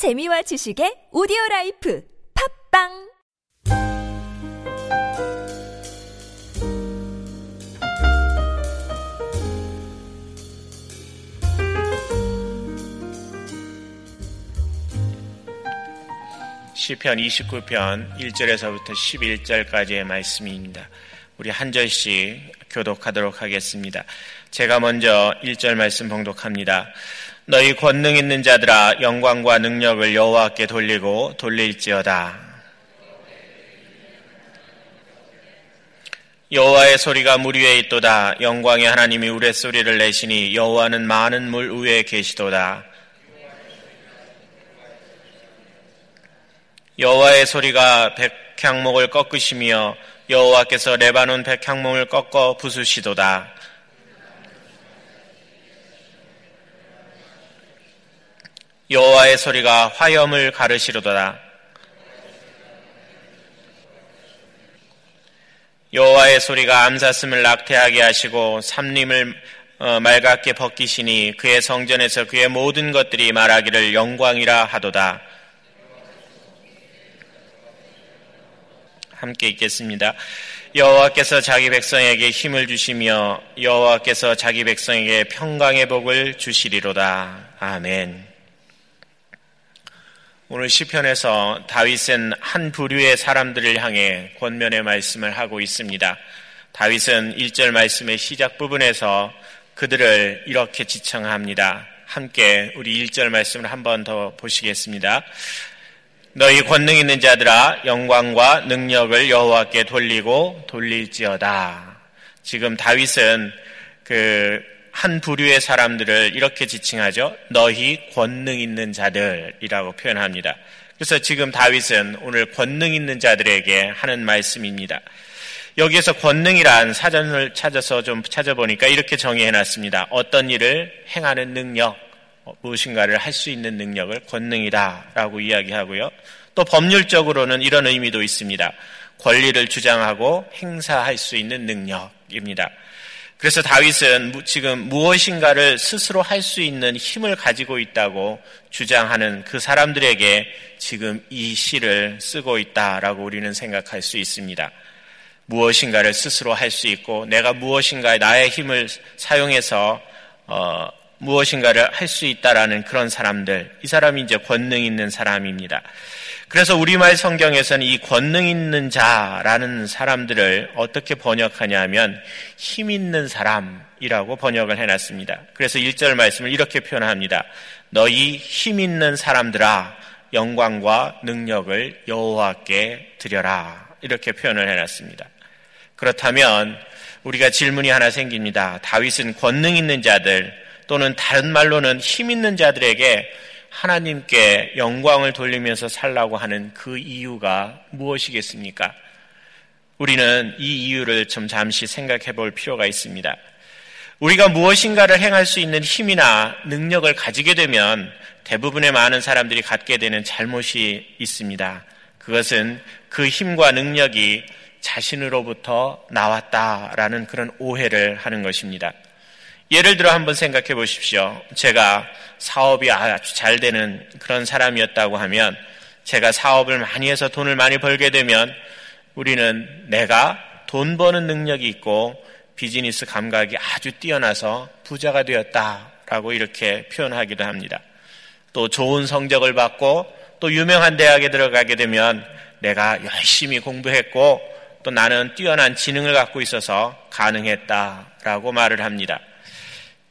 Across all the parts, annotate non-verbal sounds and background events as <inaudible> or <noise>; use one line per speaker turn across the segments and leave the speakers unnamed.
재미와 지식의 오디오 라이프 팟빵
시편 29편 1절에서부터 11절까지의 말씀입니다. 우리 한 절씩 교독하도록 하겠습니다. 제가 먼저 1절 말씀 봉독합니다. 너희 권능 있는 자들아 영광과 능력을 여호와께 돌리고 돌릴지어다. 여호와의 소리가 물 위에 있도다. 영광의 하나님이 우레 소리를 내시니 여호와는 많은 물 위에 계시도다. 여호와의 소리가 백향목을 꺾으시며 여호와께서 레바논 백향목을 꺾어 부수시도다. 여호와의 소리가 화염을 가르시로다. 여호와의 소리가 암사슴을 낙태하게 하시고 삼림을 어, 맑게 벗기시니 그의 성전에서 그의 모든 것들이 말하기를 영광이라 하도다. 함께 읽겠습니다. 여호와께서 자기 백성에게 힘을 주시며 여호와께서 자기 백성에게 평강의 복을 주시리로다. 아멘. 오늘 시편에서 다윗은 한 부류의 사람들을 향해 권면의 말씀을 하고 있습니다. 다윗은 1절 말씀의 시작 부분에서 그들을 이렇게 지청합니다. 함께 우리 1절 말씀을 한 번 더 보시겠습니다. 너희 권능 있는 자들아 영광과 능력을 여호와께 돌리고 돌릴지어다. 지금 다윗은 그 한 부류의 사람들을 이렇게 지칭하죠. 너희 권능 있는 자들이라고 표현합니다. 그래서 지금 다윗은 오늘 권능 있는 자들에게 하는 말씀입니다. 여기에서 권능이란 사전을 찾아서 좀 찾아보니까 이렇게 정의해 놨습니다. 어떤 일을 행하는 능력, 무엇인가를 할 수 있는 능력을 권능이다라고 이야기하고요. 또 법률적으로는 이런 의미도 있습니다. 권리를 주장하고 행사할 수 있는 능력입니다. 그래서 다윗은 지금 무엇인가를 스스로 할 수 있는 힘을 가지고 있다고 주장하는 그 사람들에게 지금 이 시를 쓰고 있다라고 우리는 생각할 수 있습니다. 무엇인가를 스스로 할 수 있고 내가 무엇인가 나의 힘을 사용해서 어, 무엇인가를 할 수 있다라는 그런 사람들, 이 사람이 이제 권능 있는 사람입니다. 그래서 우리말 성경에서는 이 권능 있는 자라는 사람들을 어떻게 번역하냐면 힘 있는 사람이라고 번역을 해놨습니다. 그래서 1절 말씀을 이렇게 표현합니다. 너희 힘 있는 사람들아 영광과 능력을 여호와께 드려라. 이렇게 표현을 해놨습니다. 그렇다면 우리가 질문이 하나 생깁니다. 다윗은 권능 있는 자들 또는 다른 말로는 힘 있는 자들에게 하나님께 영광을 돌리면서 살라고 하는 그 이유가 무엇이겠습니까? 우리는 이 이유를 좀 잠시 생각해 볼 필요가 있습니다. 우리가 무엇인가를 행할 수 있는 힘이나 능력을 가지게 되면 대부분의 많은 사람들이 갖게 되는 잘못이 있습니다. 그것은 그 힘과 능력이 자신으로부터 나왔다라는 그런 오해를 하는 것입니다. 예를 들어 한번 생각해 보십시오. 제가 사업이 아주 잘 되는 그런 사람이었다고 하면 제가 사업을 많이 해서 돈을 많이 벌게 되면 우리는 내가 돈 버는 능력이 있고 비즈니스 감각이 아주 뛰어나서 부자가 되었다라고 이렇게 표현하기도 합니다. 또 좋은 성적을 받고 또 유명한 대학에 들어가게 되면 내가 열심히 공부했고 또 나는 뛰어난 지능을 갖고 있어서 가능했다라고 말을 합니다.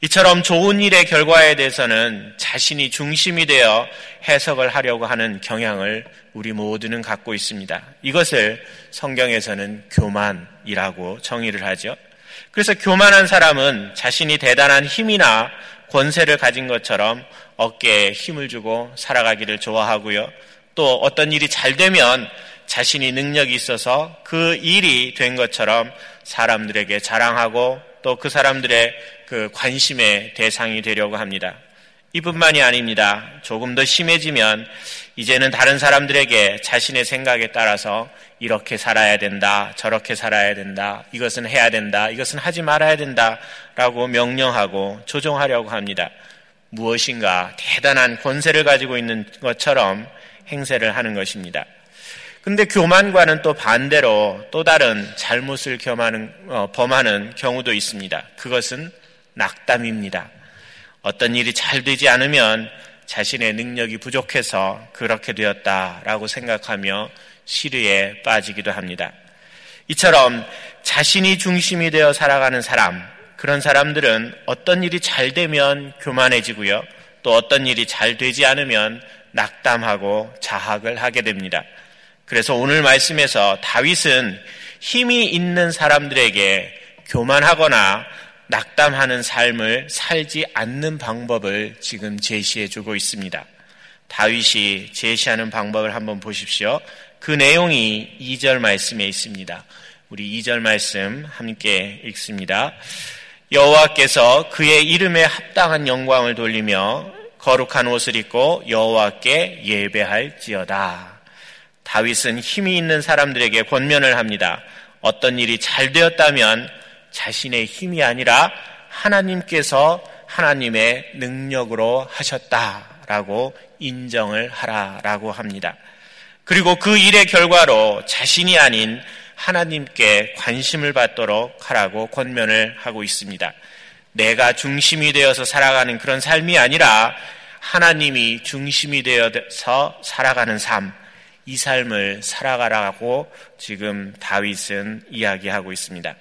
이처럼 좋은 일의 결과에 대해서는 자신이 중심이 되어 해석을 하려고 하는 경향을 우리 모두는 갖고 있습니다. 이것을 성경에서는 교만이라고 정의를 하죠. 그래서 교만한 사람은 자신이 대단한 힘이나 권세를 가진 것처럼 어깨에 힘을 주고 살아가기를 좋아하고요. 또 어떤 일이 잘 되면 자신이 능력이 있어서 그 일이 된 것처럼 사람들에게 자랑하고 또 그 사람들의 그 관심의 대상이 되려고 합니다. 이뿐만이 아닙니다. 조금 더 심해지면 이제는 다른 사람들에게 자신의 생각에 따라서 이렇게 살아야 된다, 저렇게 살아야 된다, 이것은 해야 된다, 이것은 하지 말아야 된다, 라고 명령하고 조종하려고 합니다. 무엇인가 대단한 권세를 가지고 있는 것처럼 행세를 하는 것입니다. 근데 교만과는 또 반대로 또 다른 잘못을 겸하는, 어, 범하는 경우도 있습니다. 그것은 낙담입니다. 어떤 일이 잘 되지 않으면 자신의 능력이 부족해서 그렇게 되었다라고 생각하며 시르에 빠지기도 합니다. 이처럼 자신이 중심이 되어 살아가는 사람, 그런 사람들은 어떤 일이 잘 되면 교만해지고요. 또 어떤 일이 잘 되지 않으면 낙담하고 자학을 하게 됩니다. 그래서 오늘 말씀에서 다윗은 힘이 있는 사람들에게 교만하거나 낙담하는 삶을 살지 않는 방법을 지금 제시해 주고 있습니다. 다윗이 제시하는 방법을 한번 보십시오. 그 내용이 2절 말씀에 있습니다. 우리 2절 말씀 함께 읽습니다. 여호와께서 그의 이름에 합당한 영광을 돌리며 거룩한 옷을 입고 여호와께 예배할지어다. 다윗은 힘이 있는 사람들에게 권면을 합니다. 어떤 일이 잘 되었다면 자신의 힘이 아니라 하나님께서 하나님의 능력으로 하셨다라고 인정을 하라라고 합니다. 그리고 그 일의 결과로 자신이 아닌 하나님께 관심을 받도록 하라고 권면을 하고 있습니다. 내가 중심이 되어서 살아가는 그런 삶이 아니라 하나님이 중심이 되어서 살아가는 삶, 이 삶을 살아가라고 지금 다윗은 이야기하고 있습니다.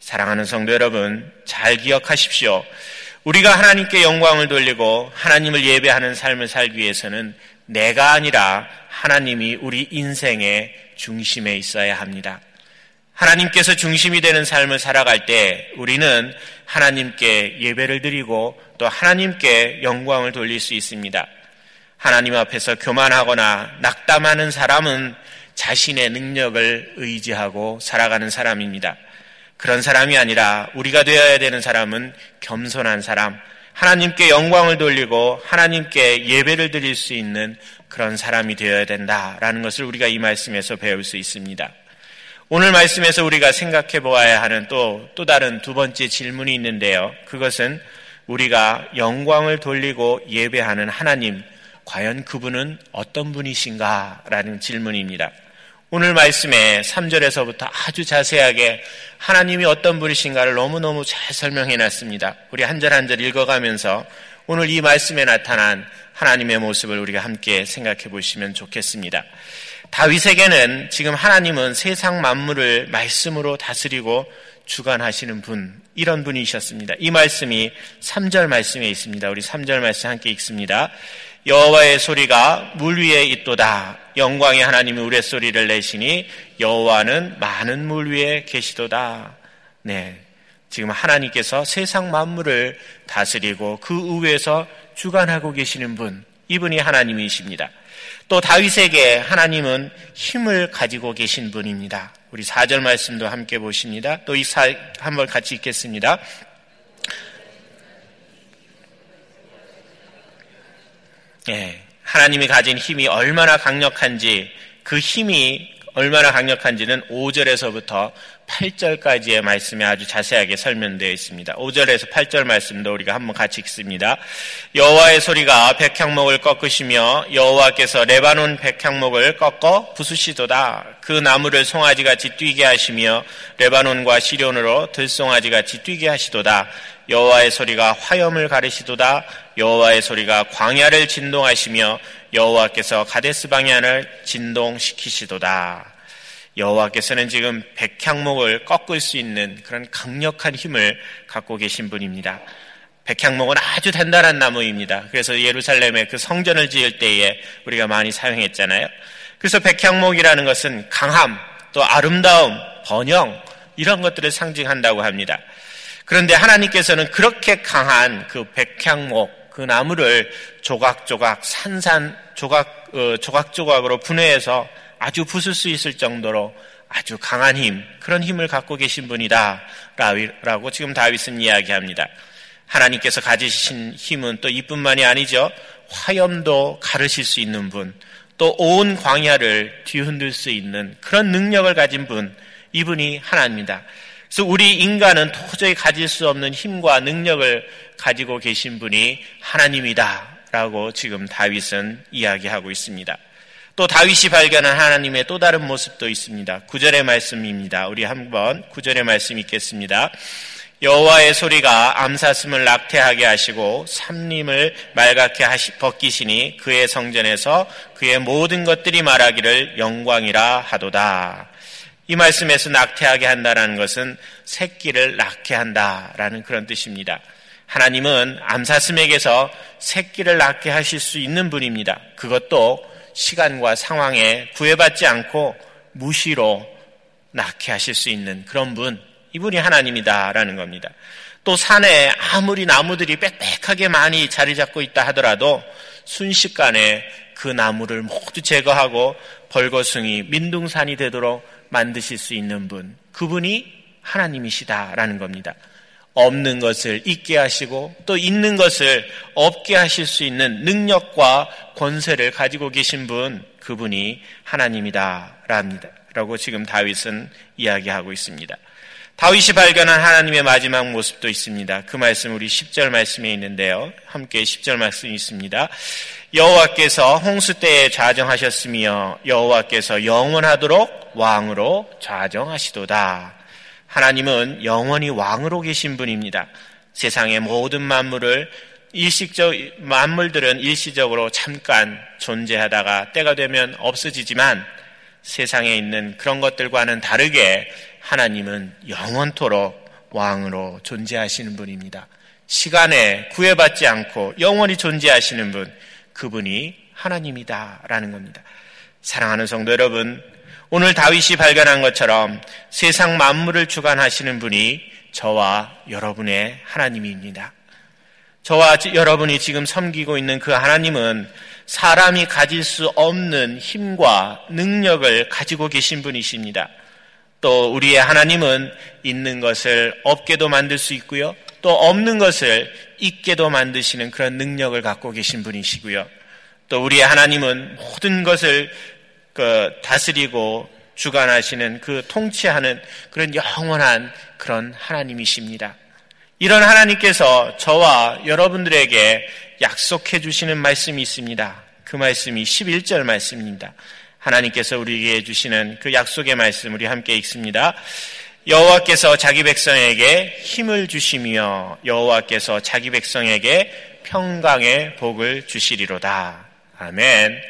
사랑하는 성도 여러분, 잘 기억하십시오. 우리가 하나님께 영광을 돌리고 하나님을 예배하는 삶을 살기 위해서는 내가 아니라 하나님이 우리 인생의 중심에 있어야 합니다. 하나님께서 중심이 되는 삶을 살아갈 때 우리는 하나님께 예배를 드리고 또 하나님께 영광을 돌릴 수 있습니다. 하나님 앞에서 교만하거나 낙담하는 사람은 자신의 능력을 의지하고 살아가는 사람입니다. 그런 사람이 아니라 우리가 되어야 되는 사람은 겸손한 사람, 하나님께 영광을 돌리고 하나님께 예배를 드릴 수 있는 그런 사람이 되어야 된다라는 것을 우리가 이 말씀에서 배울 수 있습니다. 오늘 말씀에서 우리가 생각해 보아야 하는 또, 또 다른 두 번째 질문이 있는데요. 그것은 우리가 영광을 돌리고 예배하는 하나님, 과연 그분은 어떤 분이신가? 라는 질문입니다. 오늘 말씀에 3절에서부터 아주 자세하게 하나님이 어떤 분이신가를 너무너무 잘 설명해 놨습니다. 우리 한 절 한 절 읽어가면서 오늘 이 말씀에 나타난 하나님의 모습을 우리가 함께 생각해 보시면 좋겠습니다. 다윗에게는 지금 하나님은 세상 만물을 말씀으로 다스리고 주관하시는 분, 이런 분이셨습니다. 이 말씀이 3절 말씀에 있습니다. 우리 3절 말씀 함께 읽습니다. 여호와의 소리가 물 위에 있도다. 영광의 하나님이 우레소리를 내시니 여호와는 많은 물 위에 계시도다. 네. 지금 하나님께서 세상 만물을 다스리고 그 위에서 주관하고 계시는 분, 이분이 하나님이십니다. 또 다윗에게 하나님은 힘을 가지고 계신 분입니다. 우리 4절 말씀도 함께 보십니다. 또이 사, 한번 같이 읽겠습니다. 예, 하나님이 가진 힘이 얼마나 강력한지 그 힘이 얼마나 강력한지는 5절에서부터 8절까지의 말씀에 아주 자세하게 설명되어 있습니다. 5절에서 8절 말씀도 우리가 한번 같이 읽습니다. 여호와의 소리가 백향목을 꺾으시며 여호와께서 레바논 백향목을 꺾어 부수시도다. 그 나무를 송아지같이 뛰게 하시며 레바논과 시련으로 들송아지같이 뛰게 하시도다. 여호와의 소리가 화염을 가르시도다. 여호와의 소리가 광야를 진동하시며 여호와께서 가데스 방향을 진동시키시도다. 여호와께서는 지금 백향목을 꺾을 수 있는 그런 강력한 힘을 갖고 계신 분입니다. 백향목은 아주 단단한 나무입니다. 그래서 예루살렘에 그 성전을 지을 때에 우리가 많이 사용했잖아요. 그래서 백향목이라는 것은 강함, 또 아름다움, 번영 이런 것들을 상징한다고 합니다. 그런데 하나님께서는 그렇게 강한 그 백향목 그 나무를 조각조각 산산 조각 어, 조각조각으로 분해해서 아주 부술 수 있을 정도로 아주 강한 힘, 그런 힘을 갖고 계신 분이다. 라고 지금 다윗은 이야기합니다. 하나님께서 가지신 힘은 또 이뿐만이 아니죠. 화염도 가르실 수 있는 분, 또 온 광야를 뒤흔들 수 있는 그런 능력을 가진 분, 이분이 하나입니다. 그래서 우리 인간은 도저히 가질 수 없는 힘과 능력을 가지고 계신 분이 하나님이다. 라고 지금 다윗은 이야기하고 있습니다. 또 다윗이 발견한 하나님의 또 다른 모습도 있습니다. 구절의 말씀입니다. 우리 한번 구절의 말씀 읽겠습니다. 여호와의 소리가 암사슴을 낙태하게 하시고 삼림을 맑게 하시, 벗기시니 그의 성전에서 그의 모든 것들이 말하기를 영광이라 하도다. 이 말씀에서 낙태하게 한다는 것은 새끼를 낳게 한다라는 그런 뜻입니다. 하나님은 암사슴에게서 새끼를 낳게 하실 수 있는 분입니다. 그것도 시간과 상황에 구애받지 않고 무시로 낳게 하실 수 있는 그런 분, 이분이 하나님이다라는 겁니다. 또 산에 아무리 나무들이 빽빽하게 많이 자리 잡고 있다 하더라도 순식간에 그 나무를 모두 제거하고 벌거숭이, 민둥산이 되도록 만드실 수 있는 분, 그분이 하나님이시다라는 겁니다. 없는 것을 있게 하시고 또 있는 것을 없게 하실 수 있는 능력과 권세를 가지고 계신 분, 그분이 하나님이다랍니다. 라고 지금 다윗은 이야기하고 있습니다. 다윗이 발견한 하나님의 마지막 모습도 있습니다. 그 말씀 우리 10절 말씀에 있는데요. 함께 10절 말씀이 있습니다. 여호와께서 홍수 때에 좌정하셨으며 여호와께서 영원하도록 왕으로 좌정하시도다. 하나님은 영원히 왕으로 계신 분입니다. 세상의 모든 만물을 일식적 만물들은 일시적으로 잠깐 존재하다가 때가 되면 없어지지만 세상에 있는 그런 것들과는 다르게 하나님은 영원토록 왕으로 존재하시는 분입니다. 시간에 구애받지 않고 영원히 존재하시는 분, 그분이 하나님이다라는 겁니다. 사랑하는 성도 여러분, 오늘 다윗이 발견한 것처럼 세상 만물을 주관하시는 분이 저와 여러분의 하나님입니다. 저와 여러분이 지금 섬기고 있는 그 하나님은 사람이 가질 수 없는 힘과 능력을 가지고 계신 분이십니다. 또 우리의 하나님은 있는 것을 없게도 만들 수 있고요. 또 없는 것을 있게도 만드시는 그런 능력을 갖고 계신 분이시고요. 또 우리의 하나님은 모든 것을 그 다스리고 주관하시는 그 통치하는 그런 영원한 그런 하나님이십니다. 이런 하나님께서 저와 여러분들에게 약속해 주시는 말씀이 있습니다. 그 말씀이 11절 말씀입니다. 하나님께서 우리에게 주시는 그 약속의 말씀 우리 함께 읽습니다. 여호와께서 자기 백성에게 힘을 주시며 여호와께서 자기 백성에게 평강의 복을 주시리로다. 아멘.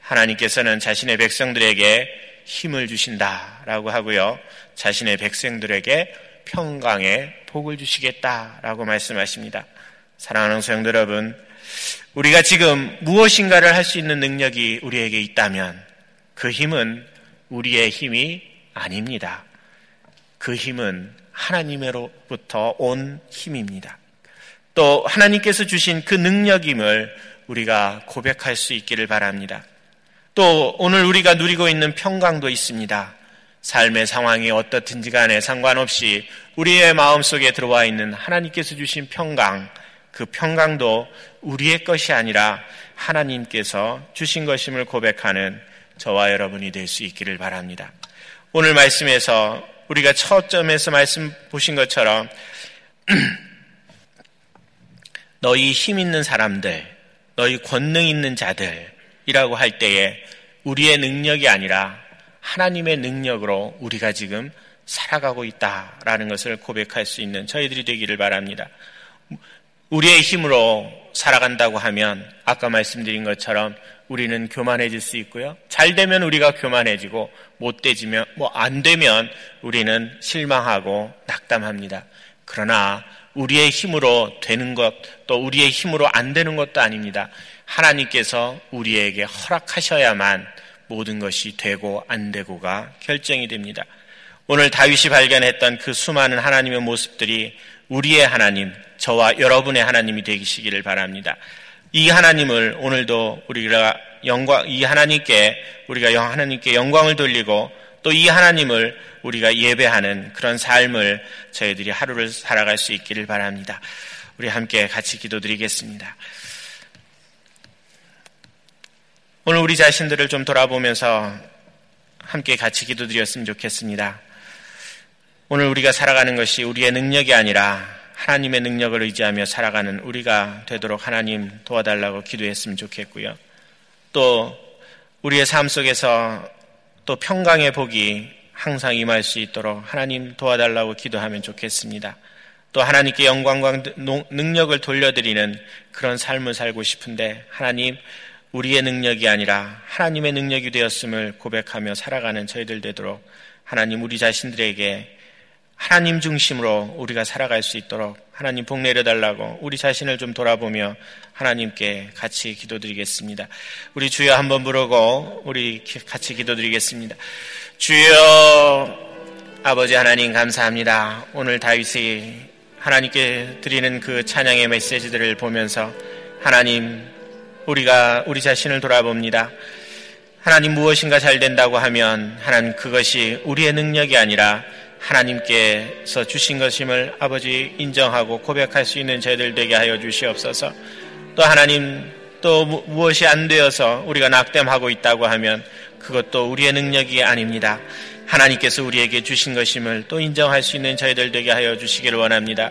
하나님께서는 자신의 백성들에게 힘을 주신다라고 하고요. 자신의 백성들에게 평강의 복을 주시겠다라고 말씀하십니다. 사랑하는 성도 여러분, 우리가 지금 무엇인가를 할 수 있는 능력이 우리에게 있다면 그 힘은 우리의 힘이 아닙니다. 그 힘은 하나님으로부터 온 힘입니다. 또 하나님께서 주신 그 능력임을 우리가 고백할 수 있기를 바랍니다. 또 오늘 우리가 누리고 있는 평강도 있습니다. 삶의 상황이 어떻든지 간에 상관없이 우리의 마음 속에 들어와 있는 하나님께서 주신 평강, 그 평강도 우리의 것이 아니라 하나님께서 주신 것임을 고백하는 저와 여러분이 될 수 있기를 바랍니다. 오늘 말씀에서 우리가 첫 점에서 말씀 보신 것처럼 <clears throat> 너희 힘 있는 사람들, 너희 권능 있는 자들이라고 할 때에 우리의 능력이 아니라 하나님의 능력으로 우리가 지금 살아가고 있다라는 것을 고백할 수 있는 저희들이 되기를 바랍니다. 우리의 힘으로 살아간다고 하면 아까 말씀드린 것처럼 우리는 교만해질 수 있고요. 잘 되면 우리가 교만해지고 못 되지면 뭐 안 되면 우리는 실망하고 낙담합니다. 그러나 우리의 힘으로 되는 것 또 우리의 힘으로 안 되는 것도 아닙니다. 하나님께서 우리에게 허락하셔야만 모든 것이 되고 안 되고가 결정이 됩니다. 오늘 다윗이 발견했던 그 수많은 하나님의 모습들이 우리의 하나님, 저와 여러분의 하나님이 되시기를 바랍니다. 이 하나님을 오늘도 우리가 영광, 이 하나님께 우리가 하나님께 영광을 돌리고 또 이 하나님을 우리가 예배하는 그런 삶을 저희들이 하루를 살아갈 수 있기를 바랍니다. 우리 함께 같이 기도드리겠습니다. 오늘 우리 자신들을 좀 돌아보면서 함께 같이 기도드렸으면 좋겠습니다. 오늘 우리가 살아가는 것이 우리의 능력이 아니라 하나님의 능력을 의지하며 살아가는 우리가 되도록 하나님 도와달라고 기도했으면 좋겠고요. 또 우리의 삶 속에서 또 평강의 복이 항상 임할 수 있도록 하나님 도와달라고 기도하면 좋겠습니다. 또 하나님께 영광과 능력을 돌려드리는 그런 삶을 살고 싶은데 하나님 우리의 능력이 아니라 하나님의 능력이 되었음을 고백하며 살아가는 저희들 되도록 하나님 우리 자신들에게 하나님 중심으로 우리가 살아갈 수 있도록 하나님 복 내려달라고 우리 자신을 좀 돌아보며 하나님께 같이 기도드리겠습니다. 우리 주여 한번 부르고 우리 같이 기도드리겠습니다. 주여 아버지 하나님 감사합니다. 오늘 다윗이 하나님께 드리는 그 찬양의 메시지들을 보면서 하나님 우리가 우리 자신을 돌아봅니다. 하나님 무엇인가 잘 된다고 하면 하나님 그것이 우리의 능력이 아니라 하나님께서 주신 것임을 아버지 인정하고 고백할 수 있는 저희들 되게 하여 주시옵소서. 또 하나님 또 무엇이 안 되어서 우리가 낙담하고 있다고 하면 그것도 우리의 능력이 아닙니다. 하나님께서 우리에게 주신 것임을 또 인정할 수 있는 저희들 되게 하여 주시기를 원합니다.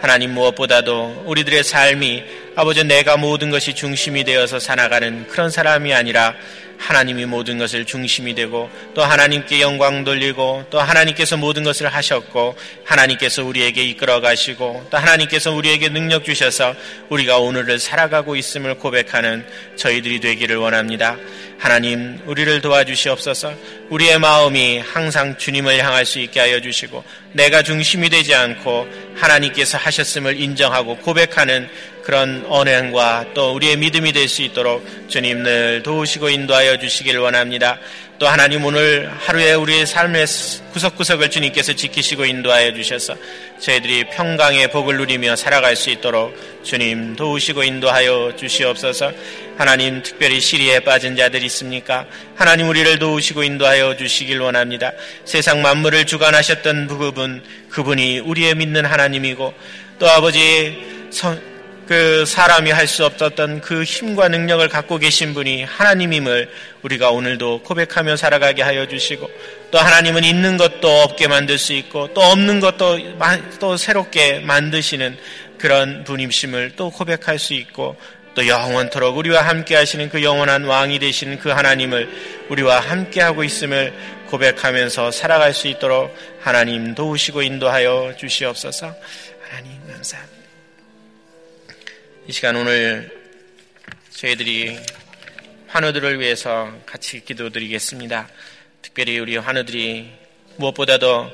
하나님 무엇보다도 우리들의 삶이 아버지 내가 모든 것이 중심이 되어서 살아가는 그런 사람이 아니라 하나님이 모든 것을 중심이 되고 또 하나님께 영광 돌리고 또 하나님께서 모든 것을 하셨고 하나님께서 우리에게 이끌어 가시고 또 하나님께서 우리에게 능력 주셔서 우리가 오늘을 살아가고 있음을 고백하는 저희들이 되기를 원합니다. 하나님 우리를 도와주시옵소서 우리의 마음이 항상 주님을 향할 수 있게 하여 주시고 내가 중심이 되지 않고 하나님께서 하셨음을 인정하고 고백하는 그런 언행과 또 우리의 믿음이 될 수 있도록 주님 늘 도우시고 인도하여 주시길 원합니다. 또 하나님 오늘 하루에 우리의 삶의 구석구석을 주님께서 지키시고 인도하여 주셔서 저희들이 평강의 복을 누리며 살아갈 수 있도록 주님 도우시고 인도하여 주시옵소서 하나님 특별히 시리에 빠진 자들이 있습니까? 하나님 우리를 도우시고 인도하여 주시길 원합니다. 세상 만물을 주관하셨던 그분, 그분이 우리의 믿는 하나님이고 또 아버지 성, 그 사람이 할 수 없었던 그 힘과 능력을 갖고 계신 분이 하나님임을 우리가 오늘도 고백하며 살아가게 하여 주시고 또 하나님은 있는 것도 없게 만들 수 있고 또 없는 것도 또 새롭게 만드시는 그런 분임심을 또 고백할 수 있고 또 영원토록 우리와 함께 하시는 그 영원한 왕이 되시는 그 하나님을 우리와 함께 하고 있음을 고백하면서 살아갈 수 있도록 하나님 도우시고 인도하여 주시옵소서. 하나님 감사합니다. 이 시간 오늘 저희들이 환우들을 위해서 같이 기도드리겠습니다. 특별히 우리 환우들이 무엇보다도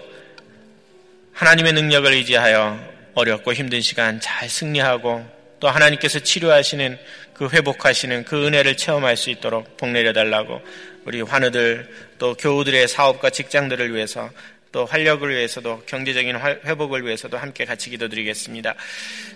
하나님의 능력을 의지하여 어렵고 힘든 시간 잘 승리하고 또 하나님께서 치료하시는 그 회복하시는 그 은혜를 체험할 수 있도록 복 내려 달라고 우리 환우들 또 교우들의 사업과 직장들을 위해서 또 활력을 위해서도 경제적인 회복을 위해서도 함께 같이 기도드리겠습니다.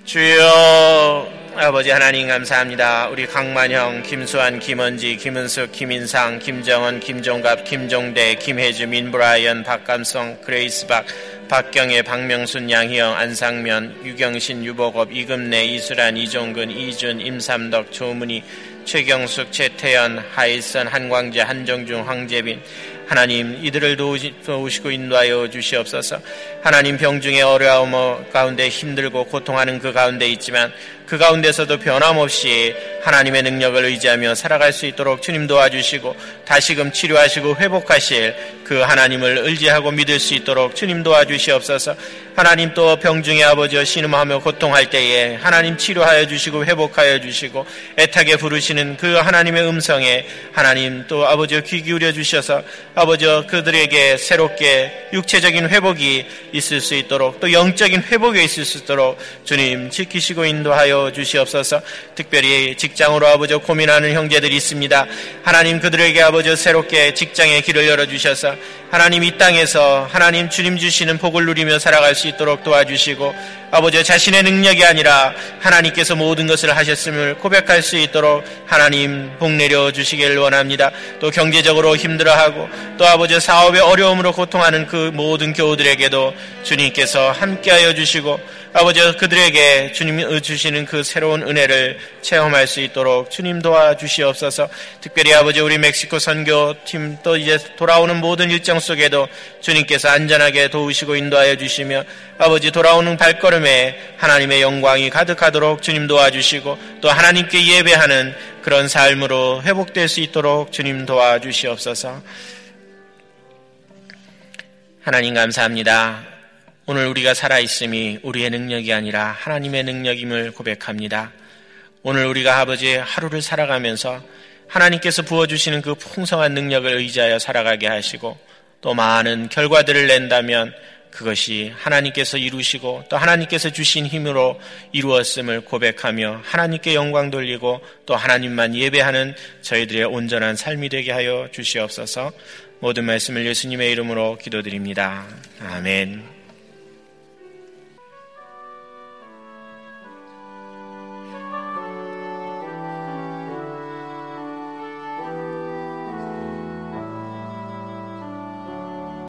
주여 아버지 하나님 감사합니다. 우리 강만형, 김수환, 김원지, 김은숙, 김인상, 김정원, 김종갑, 김종대, 김혜주, 민브라이언, 박감성, 그레이스박, 박경애, 박명순, 양희영, 안상면, 유경신, 유복업, 이금래, 이수란, 이종근, 이준, 임삼덕, 조문희, 최경숙, 최태연, 하일선, 한광재, 한정중, 황재빈, 하나님 이들을 도우시고 인도하여 주시옵소서. 하나님 병중의 어려움 가운데 힘들고 고통하는 그 가운데 있지만 그 가운데서도 변함없이 하나님의 능력을 의지하며 살아갈 수 있도록 주님 도와주시고 다시금 치료하시고 회복하실 그 하나님을 의지하고 믿을 수 있도록 주님 도와주시옵소서. 하나님 또 병중의 아버지여 신음하며 고통할 때에 하나님 치료하여 주시고 회복하여 주시고 애타게 부르시는 그 하나님의 음성에 하나님 또 아버지여 귀 기울여 주셔서 아버지여 그들에게 새롭게 육체적인 회복이 있을 수 있도록 또 영적인 회복이 있을 수 있도록 주님 지키시고 인도하여 주시옵소서. 특별히 직장으로 아버지 고민하는 형제들이 있습니다. 하나님 그들에게 아버지 새롭게 직장의 길을 열어 주셔서 하나님 이 땅에서 하나님 주님 주시는 복을 누리며 살아갈 수 있도록 도와주시고 아버지 자신의 능력이 아니라 하나님께서 모든 것을 하셨음을 고백할 수 있도록 하나님 복 내려 주시길 원합니다. 또 경제적으로 힘들어하고 또 아버지 사업의 어려움으로 고통하는 그 모든 교우들에게도 주님께서 함께하여 주시고 아버지 그들에게 주님이 주시는 그 새로운 은혜를 체험할 수 있도록 주님 도와주시옵소서. 특별히 아버지 우리 멕시코 선교팀 또 이제 돌아오는 모든 일정 속에도 주님께서 안전하게 도우시고 인도하여 주시며 아버지 돌아오는 발걸음에 하나님의 영광이 가득하도록 주님 도와주시고 또 하나님께 예배하는 그런 삶으로 회복될 수 있도록 주님 도와주시옵소서. 하나님 감사합니다. 오늘 우리가 살아있음이 우리의 능력이 아니라 하나님의 능력임을 고백합니다. 오늘 우리가 아버지 하루를 살아가면서 하나님께서 부어주시는 그 풍성한 능력을 의지하여 살아가게 하시고 또 많은 결과들을 낸다면 그것이 하나님께서 이루시고 또 하나님께서 주신 힘으로 이루었음을 고백하며 하나님께 영광 돌리고 또 하나님만 예배하는 저희들의 온전한 삶이 되게 하여 주시옵소서 모든 말씀을 예수님의 이름으로 기도드립니다. 아멘.